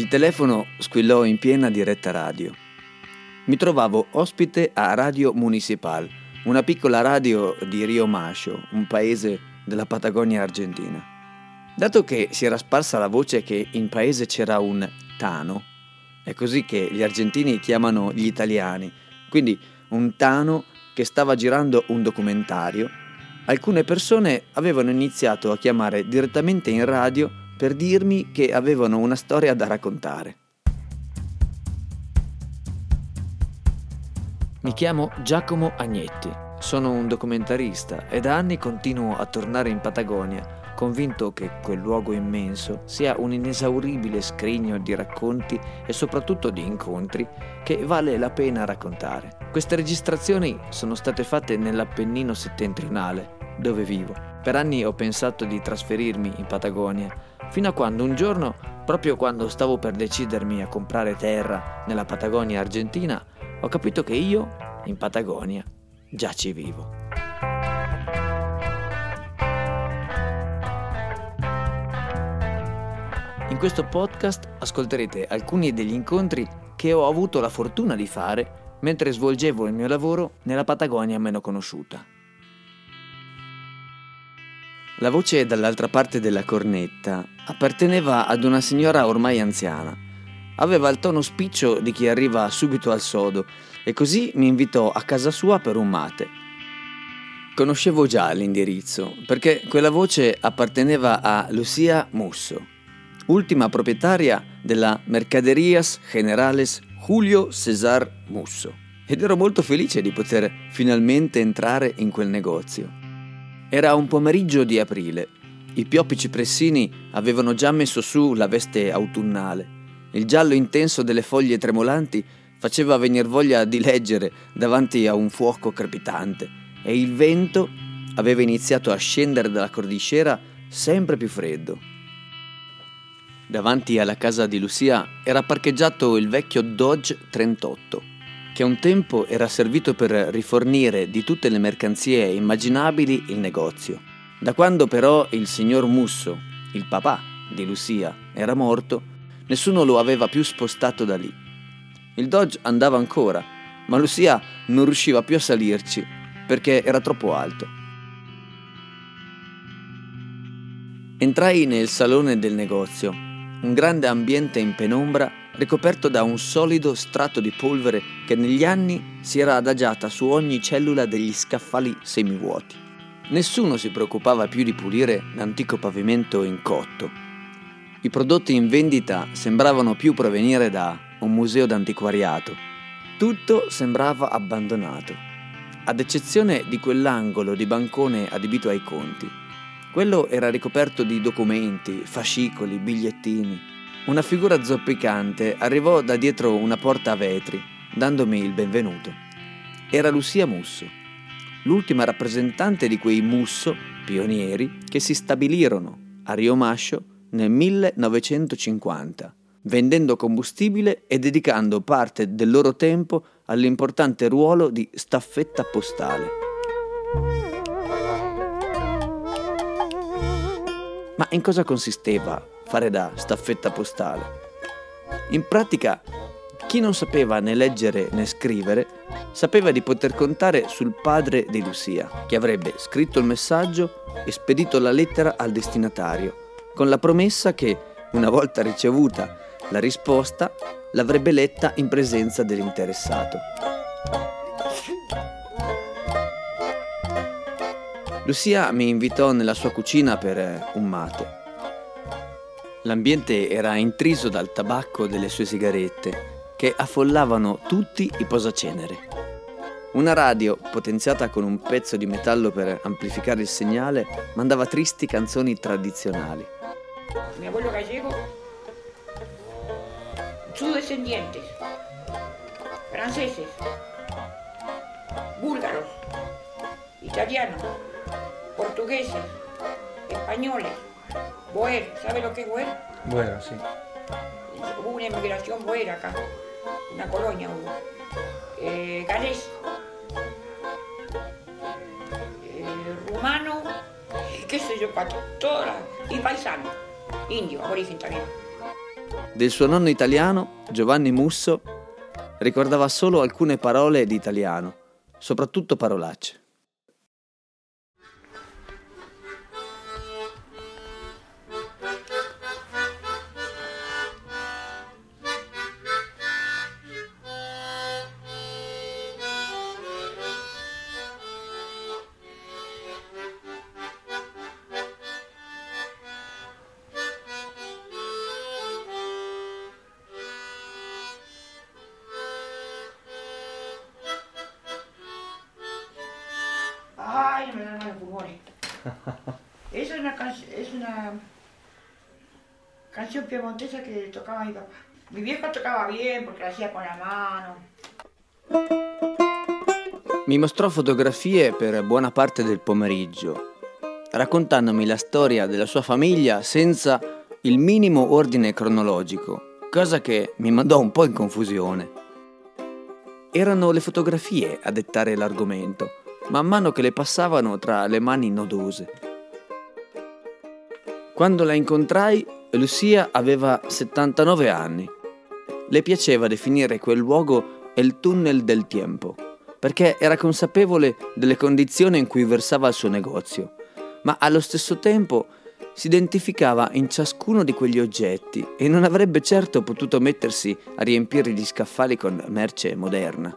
Il telefono squillò in piena diretta radio. Mi trovavo ospite a Radio Municipal, una piccola radio di Rio Macho, un paese della Patagonia argentina. Dato che si era sparsa la voce che in paese c'era un Tano, è così che gli argentini chiamano gli italiani, quindi un Tano che stava girando un documentario, alcune persone avevano iniziato a chiamare direttamente in radio per dirmi che avevano una storia da raccontare. Mi chiamo Giacomo Agnetti, sono un documentarista e da anni continuo a tornare in Patagonia convinto che quel luogo immenso sia un inesauribile scrigno di racconti e soprattutto di incontri che vale la pena raccontare. Queste registrazioni sono state fatte nell'Appennino settentrionale, dove vivo. Per anni ho pensato di trasferirmi in Patagonia, fino a quando un giorno, proprio quando stavo per decidermi a comprare terra nella Patagonia argentina, ho capito che io, in Patagonia, già ci vivo. In questo podcast ascolterete alcuni degli incontri che ho avuto la fortuna di fare mentre svolgevo il mio lavoro nella Patagonia meno conosciuta. La voce dall'altra parte della cornetta apparteneva ad una signora ormai anziana. Aveva il tono spiccio di chi arriva subito al sodo e così mi invitò a casa sua per un mate. Conoscevo già l'indirizzo perché quella voce apparteneva a Lucia Musso, ultima proprietaria della Mercaderias Generales Julio César Musso, ed ero molto felice di poter finalmente entrare in quel negozio. Era un pomeriggio di aprile. I pioppi cipressini avevano già messo su la veste autunnale. Il giallo intenso delle foglie tremolanti faceva venir voglia di leggere davanti a un fuoco crepitante e il vento aveva iniziato a scendere dalla cordicera sempre più freddo. Davanti alla casa di Lucia era parcheggiato il vecchio Dodge 38, che un tempo era servito per rifornire di tutte le mercanzie immaginabili il negozio. Da quando però il signor Musso, il papà di Lucia, era morto, nessuno lo aveva più spostato da lì. Il Dodge andava ancora, ma Lucia non riusciva più a salirci perché era troppo alto. Entrai nel salone del negozio un grande ambiente in penombra ricoperto da un solido strato di polvere che negli anni si era adagiata su ogni cellula degli scaffali semivuoti. Nessuno si preoccupava più di pulire l'antico pavimento in cotto. I prodotti in vendita sembravano più provenire da un museo d'antiquariato. Tutto sembrava abbandonato, ad eccezione di quell'angolo di bancone adibito ai conti quello era ricoperto di documenti, fascicoli, bigliettini. Una figura zoppicante arrivò da dietro una porta a vetri, dandomi il benvenuto. Era Lucia Musso, l'ultima rappresentante di quei Musso, pionieri, che si stabilirono a Rio Mascio nel 1950, vendendo combustibile e dedicando parte del loro tempo all'importante ruolo di staffetta postale. Ma in cosa consisteva fare da staffetta postale? In pratica, chi non sapeva né leggere né scrivere, sapeva di poter contare sul padre di Lucia, che avrebbe scritto il messaggio e spedito la lettera al destinatario, con la promessa che, una volta ricevuta la risposta, l'avrebbe letta in presenza dell'interessato. Lucia mi invitò nella sua cucina per eh, un mate. L'ambiente era intriso dal tabacco delle sue sigarette che affollavano tutti i posacenere. Una radio, potenziata con un pezzo di metallo per amplificare il segnale, mandava tristi canzoni tradizionali. Mi abuelo gallego, sus descendientes, franceses, búlgaros, italianos, portugueses, españoles, Boer, ¿sabe lo que es Boer? Bueno, sí. Hubo una inmigración Boer acá, una colonia hubo. Eh, galés, eh, rumano, qué sé yo, cuatro, todas, y paisano, indio, aborigen también. del suo nonno italiano, Giovanni Musso, ricordava solo alcune parole di italiano, soprattutto parolacce. Esa es una, es una canción piemontesa que tocaba mi papá. Mi vieja tocaba bien porque la hacía con la mano. Mi mostrò fotografie per buona parte del pomeriggio, raccontandomi la storia della sua famiglia senza il minimo ordine cronologico, cosa che mi mandò un po' in confusione. Erano le fotografie a dettare l'argomento, man mano che le passavano tra le mani nodose. Quando la incontrai, Lucia aveva 79 anni. Le piaceva definire quel luogo il tunnel del tempo, perché era consapevole delle condizioni in cui versava il suo negozio, ma allo stesso tempo si identificava in ciascuno di quegli oggetti e non avrebbe certo potuto mettersi a riempire gli scaffali con merce moderna.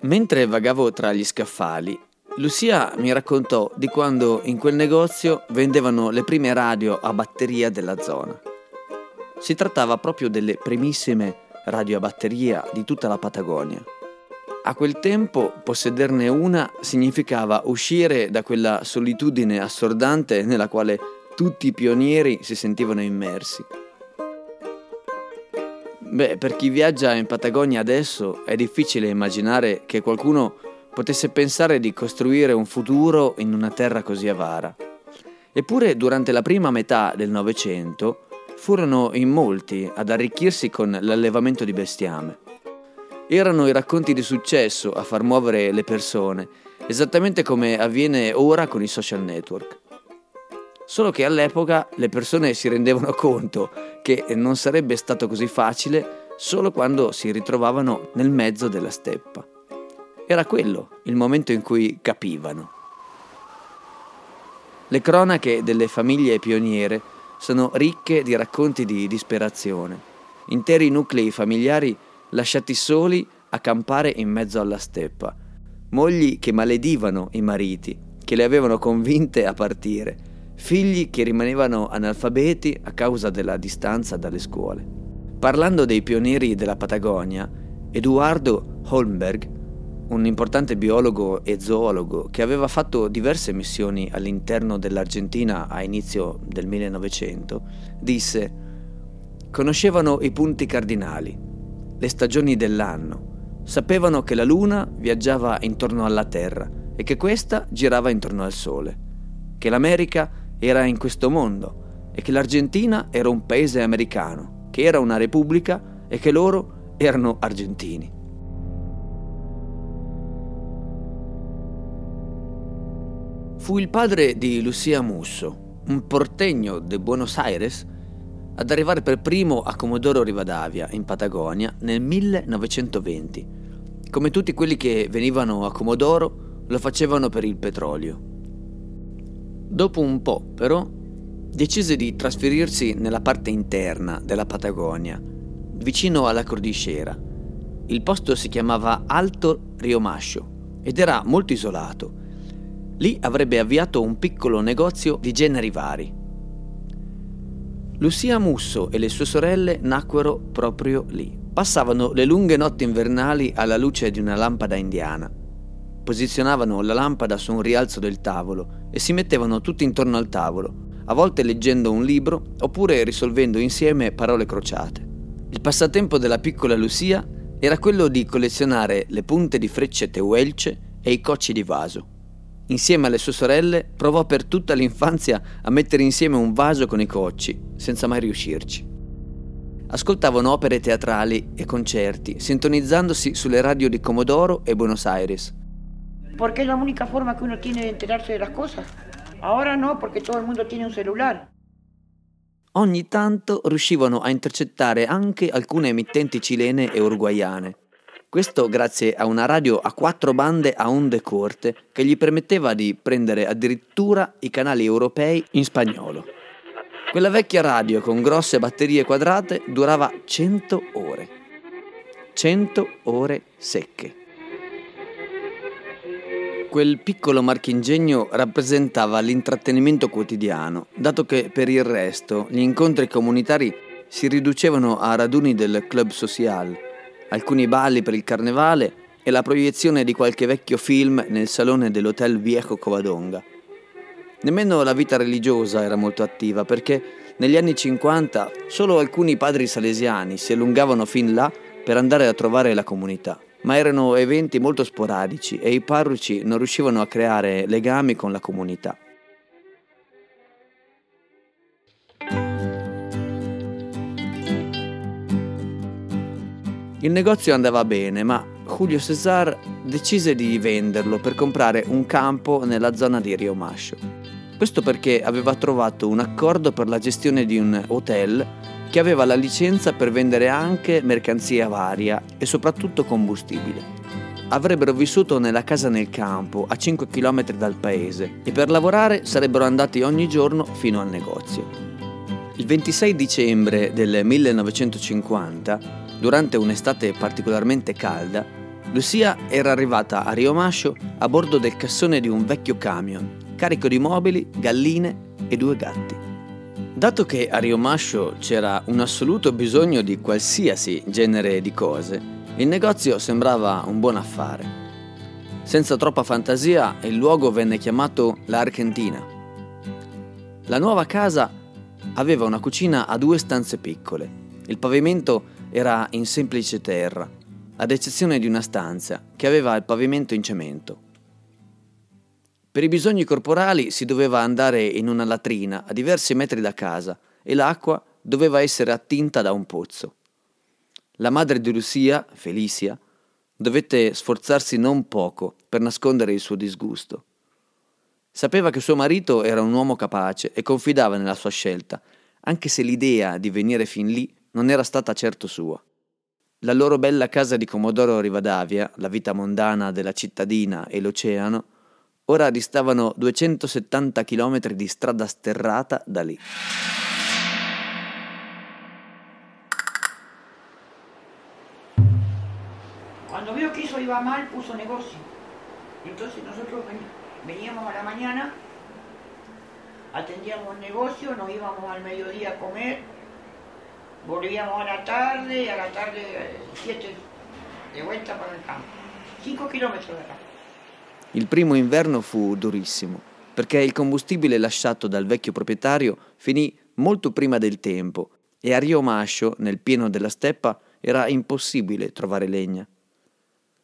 Mentre vagavo tra gli scaffali, Lucia mi raccontò di quando in quel negozio vendevano le prime radio a batteria della zona. Si trattava proprio delle primissime radio a batteria di tutta la Patagonia. A quel tempo possederne una significava uscire da quella solitudine assordante nella quale tutti i pionieri si sentivano immersi. Beh, per chi viaggia in Patagonia adesso è difficile immaginare che qualcuno potesse pensare di costruire un futuro in una terra così avara. Eppure durante la prima metà del Novecento furono in molti ad arricchirsi con l'allevamento di bestiame. Erano i racconti di successo a far muovere le persone, esattamente come avviene ora con i social network. Solo che all'epoca le persone si rendevano conto che non sarebbe stato così facile solo quando si ritrovavano nel mezzo della steppa. Era quello il momento in cui capivano. Le cronache delle famiglie pioniere sono ricche di racconti di disperazione, interi nuclei familiari lasciati soli a campare in mezzo alla steppa, mogli che maledivano i mariti, che le avevano convinte a partire, figli che rimanevano analfabeti a causa della distanza dalle scuole. Parlando dei pionieri della Patagonia, Eduardo Holmberg un importante biologo e zoologo che aveva fatto diverse missioni all'interno dell'Argentina a inizio del 1900, disse Conoscevano i punti cardinali, le stagioni dell'anno, sapevano che la Luna viaggiava intorno alla Terra e che questa girava intorno al Sole, che l'America era in questo mondo e che l'Argentina era un paese americano, che era una repubblica e che loro erano argentini. Fu il padre di Lucia Musso, un portegno di Buenos Aires, ad arrivare per primo a Comodoro Rivadavia, in Patagonia, nel 1920. Come tutti quelli che venivano a Comodoro, lo facevano per il petrolio. Dopo un po', però, decise di trasferirsi nella parte interna della Patagonia, vicino alla cordiscera. Il posto si chiamava Alto Riomascio ed era molto isolato Lì avrebbe avviato un piccolo negozio di generi vari. Lucia Musso e le sue sorelle nacquero proprio lì. Passavano le lunghe notti invernali alla luce di una lampada indiana. Posizionavano la lampada su un rialzo del tavolo e si mettevano tutti intorno al tavolo, a volte leggendo un libro oppure risolvendo insieme parole crociate. Il passatempo della piccola Lucia era quello di collezionare le punte di frecce tehuelce e i cocci di vaso. Insieme alle sue sorelle provò per tutta l'infanzia a mettere insieme un vaso con i cocci, senza mai riuscirci. Ascoltavano opere teatrali e concerti, sintonizzandosi sulle radio di Comodoro e Buenos Aires. Perché è l'unica forma che uno tiene di enterarsi delle cose. Ora no, perché tutto il mondo tiene un cellulare. ogni tanto riuscivano a intercettare anche alcune emittenti cilene e uruguaiane. Questo grazie a una radio a quattro bande a onde corte che gli permetteva di prendere addirittura i canali europei in spagnolo. Quella vecchia radio con grosse batterie quadrate durava 100 ore. 100 ore secche. Quel piccolo marchingegno rappresentava l'intrattenimento quotidiano, dato che per il resto gli incontri comunitari si riducevano a raduni del club social, alcuni balli per il carnevale e la proiezione di qualche vecchio film nel salone dell'hotel Viejo Covadonga. Nemmeno la vita religiosa era molto attiva perché negli anni 50 solo alcuni padri salesiani si allungavano fin là per andare a trovare la comunità ma erano eventi molto sporadici e i parroci non riuscivano a creare legami con la comunità. Il negozio andava bene, ma Julio César decise di venderlo per comprare un campo nella zona di Rio Mascio. Questo perché aveva trovato un accordo per la gestione di un hotel che aveva la licenza per vendere anche mercanzia varia e soprattutto combustibile. Avrebbero vissuto nella casa nel campo, a 5 km dal paese, e per lavorare sarebbero andati ogni giorno fino al negozio. Il 26 dicembre del 1950, durante un'estate particolarmente calda, Lucia era arrivata a Rio Mascio a bordo del cassone di un vecchio camion, carico di mobili, galline e due gatti. Dato che a Rio Mascio c'era un assoluto bisogno di qualsiasi genere di cose, il negozio sembrava un buon affare. Senza troppa fantasia, il luogo venne chiamato La Argentina. La nuova casa aveva una cucina a due stanze piccole. Il pavimento era in semplice terra, ad eccezione di una stanza che aveva il pavimento in cemento. Per i bisogni corporali si doveva andare in una latrina a diversi metri da casa e l'acqua doveva essere attinta da un pozzo. La madre di Lucia, Felicia, dovette sforzarsi non poco per nascondere il suo disgusto. Sapeva che suo marito era un uomo capace e confidava nella sua scelta, anche se l'idea di venire fin lì non era stata certo sua. La loro bella casa di Comodoro Rivadavia, la vita mondana della cittadina e l'oceano, Ora distavano 270 km di strada sterrata da lì. Cuando vio que eso iba mal, puso negocio. Entonces nosotros veníamos a la mañana, atendíamos el negocio, nos íbamos al mediodía a comer, volvíamos a la tarde, a la tarde 7 eh, de vuelta para el campo. 5 kilómetros de acá. Il primo inverno fu durissimo, perché il combustibile lasciato dal vecchio proprietario finì molto prima del tempo e a Rio Mascio, nel pieno della steppa, era impossibile trovare legna.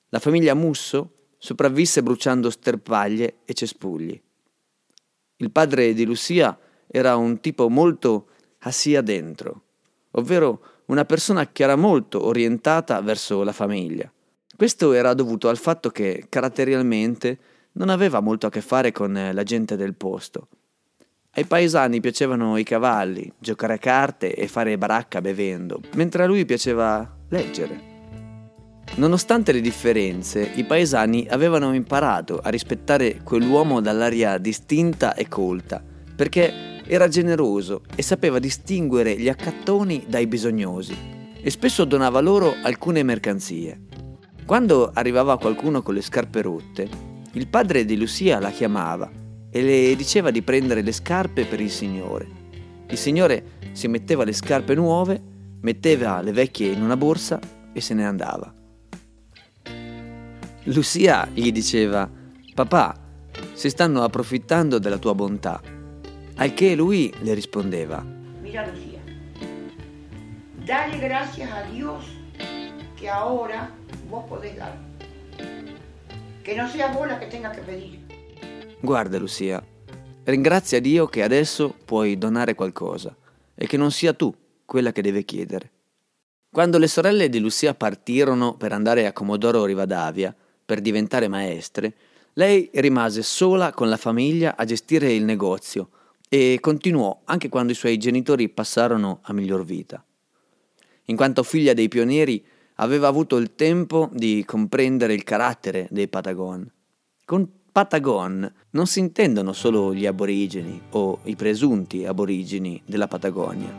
La famiglia Musso sopravvisse bruciando sterpaglie e cespugli. Il padre di Lucia era un tipo molto assia dentro, ovvero una persona che era molto orientata verso la famiglia. Questo era dovuto al fatto che caratterialmente non aveva molto a che fare con eh, la gente del posto. Ai paesani piacevano i cavalli, giocare a carte e fare baracca bevendo, mentre a lui piaceva leggere. Nonostante le differenze, i paesani avevano imparato a rispettare quell'uomo dall'aria distinta e colta, perché era generoso e sapeva distinguere gli accattoni dai bisognosi, e spesso donava loro alcune mercanzie. Quando arrivava qualcuno con le scarpe rotte, il padre di Lucia la chiamava e le diceva di prendere le scarpe per il Signore. Il Signore si metteva le scarpe nuove, metteva le vecchie in una borsa e se ne andava. Lucia gli diceva, papà, si stanno approfittando della tua bontà. Al che lui le rispondeva, Mira Lucia, dale gracias a Dios que ahora vos podés dar. Que no sea vos la que tenga que pedir. Guarda Lucia, ringrazia Dio che adesso puoi donare qualcosa e che non sia tu quella che deve chiedere. Quando le sorelle di Lucia partirono per andare a Comodoro Rivadavia per diventare maestre, lei rimase sola con la famiglia a gestire il negozio e continuò anche quando i suoi genitori passarono a miglior vita. In quanto figlia dei pionieri, aveva avuto il tempo di comprendere il carattere dei Patagon. Con Patagon non si intendono solo gli aborigeni o i presunti aborigeni della Patagonia.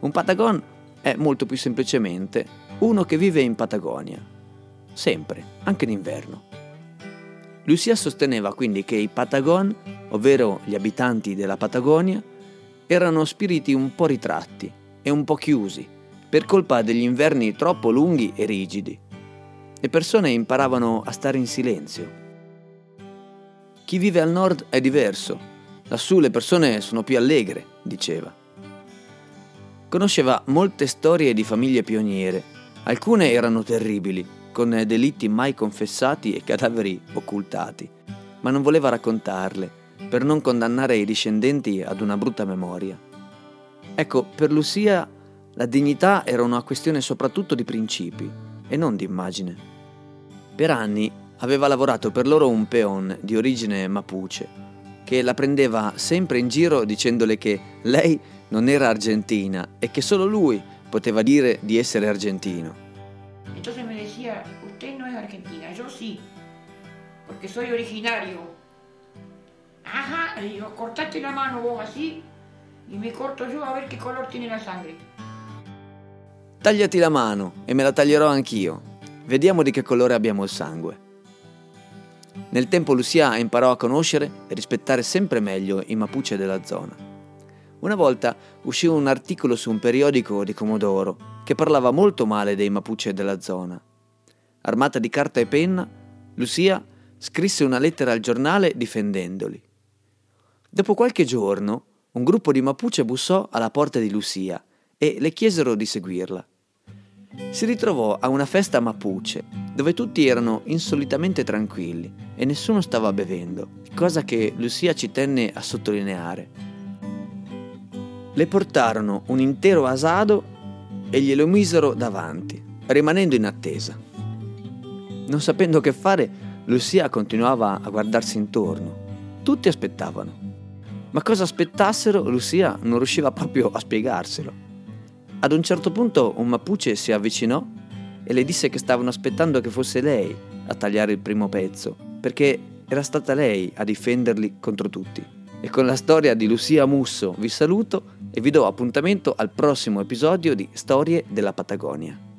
Un Patagon è molto più semplicemente uno che vive in Patagonia, sempre, anche d'inverno. Lucia sosteneva quindi che i Patagon, ovvero gli abitanti della Patagonia, erano spiriti un po' ritratti e un po' chiusi per colpa degli inverni troppo lunghi e rigidi. Le persone imparavano a stare in silenzio. Chi vive al nord è diverso, lassù le persone sono più allegre, diceva. Conosceva molte storie di famiglie pioniere, alcune erano terribili, con delitti mai confessati e cadaveri occultati, ma non voleva raccontarle per non condannare i discendenti ad una brutta memoria. Ecco, per Lucia la dignità era una questione soprattutto di principi e non di immagine. Per anni aveva lavorato per loro un peon di origine mapuche, che la prendeva sempre in giro dicendole che lei non era argentina e che solo lui poteva dire di essere argentino. Entonces me decía, usted no es argentina, yo sí, porque soy originario. Ajá, le digo, cortate la mano vos así y me corto yo a ver qué color tiene la sangre. Tagliati la mano e me la taglierò anch'io. Vediamo di che colore abbiamo il sangue. Nel tempo Lucia imparò a conoscere e rispettare sempre meglio i Mapuche della zona. Una volta uscì un articolo su un periodico di Comodoro che parlava molto male dei Mapuche della zona. Armata di carta e penna, Lucia scrisse una lettera al giornale difendendoli. Dopo qualche giorno, un gruppo di Mapuche bussò alla porta di Lucia e le chiesero di seguirla. Si ritrovò a una festa mapuche, dove tutti erano insolitamente tranquilli e nessuno stava bevendo, cosa che Lucia ci tenne a sottolineare. Le portarono un intero asado e glielo misero davanti, rimanendo in attesa. Non sapendo che fare, Lucia continuava a guardarsi intorno. Tutti aspettavano. Ma cosa aspettassero, Lucia non riusciva proprio a spiegarselo. Ad un certo punto un mapuche si avvicinò e le disse che stavano aspettando che fosse lei a tagliare il primo pezzo, perché era stata lei a difenderli contro tutti. E con la storia di Lucia Musso vi saluto e vi do appuntamento al prossimo episodio di Storie della Patagonia.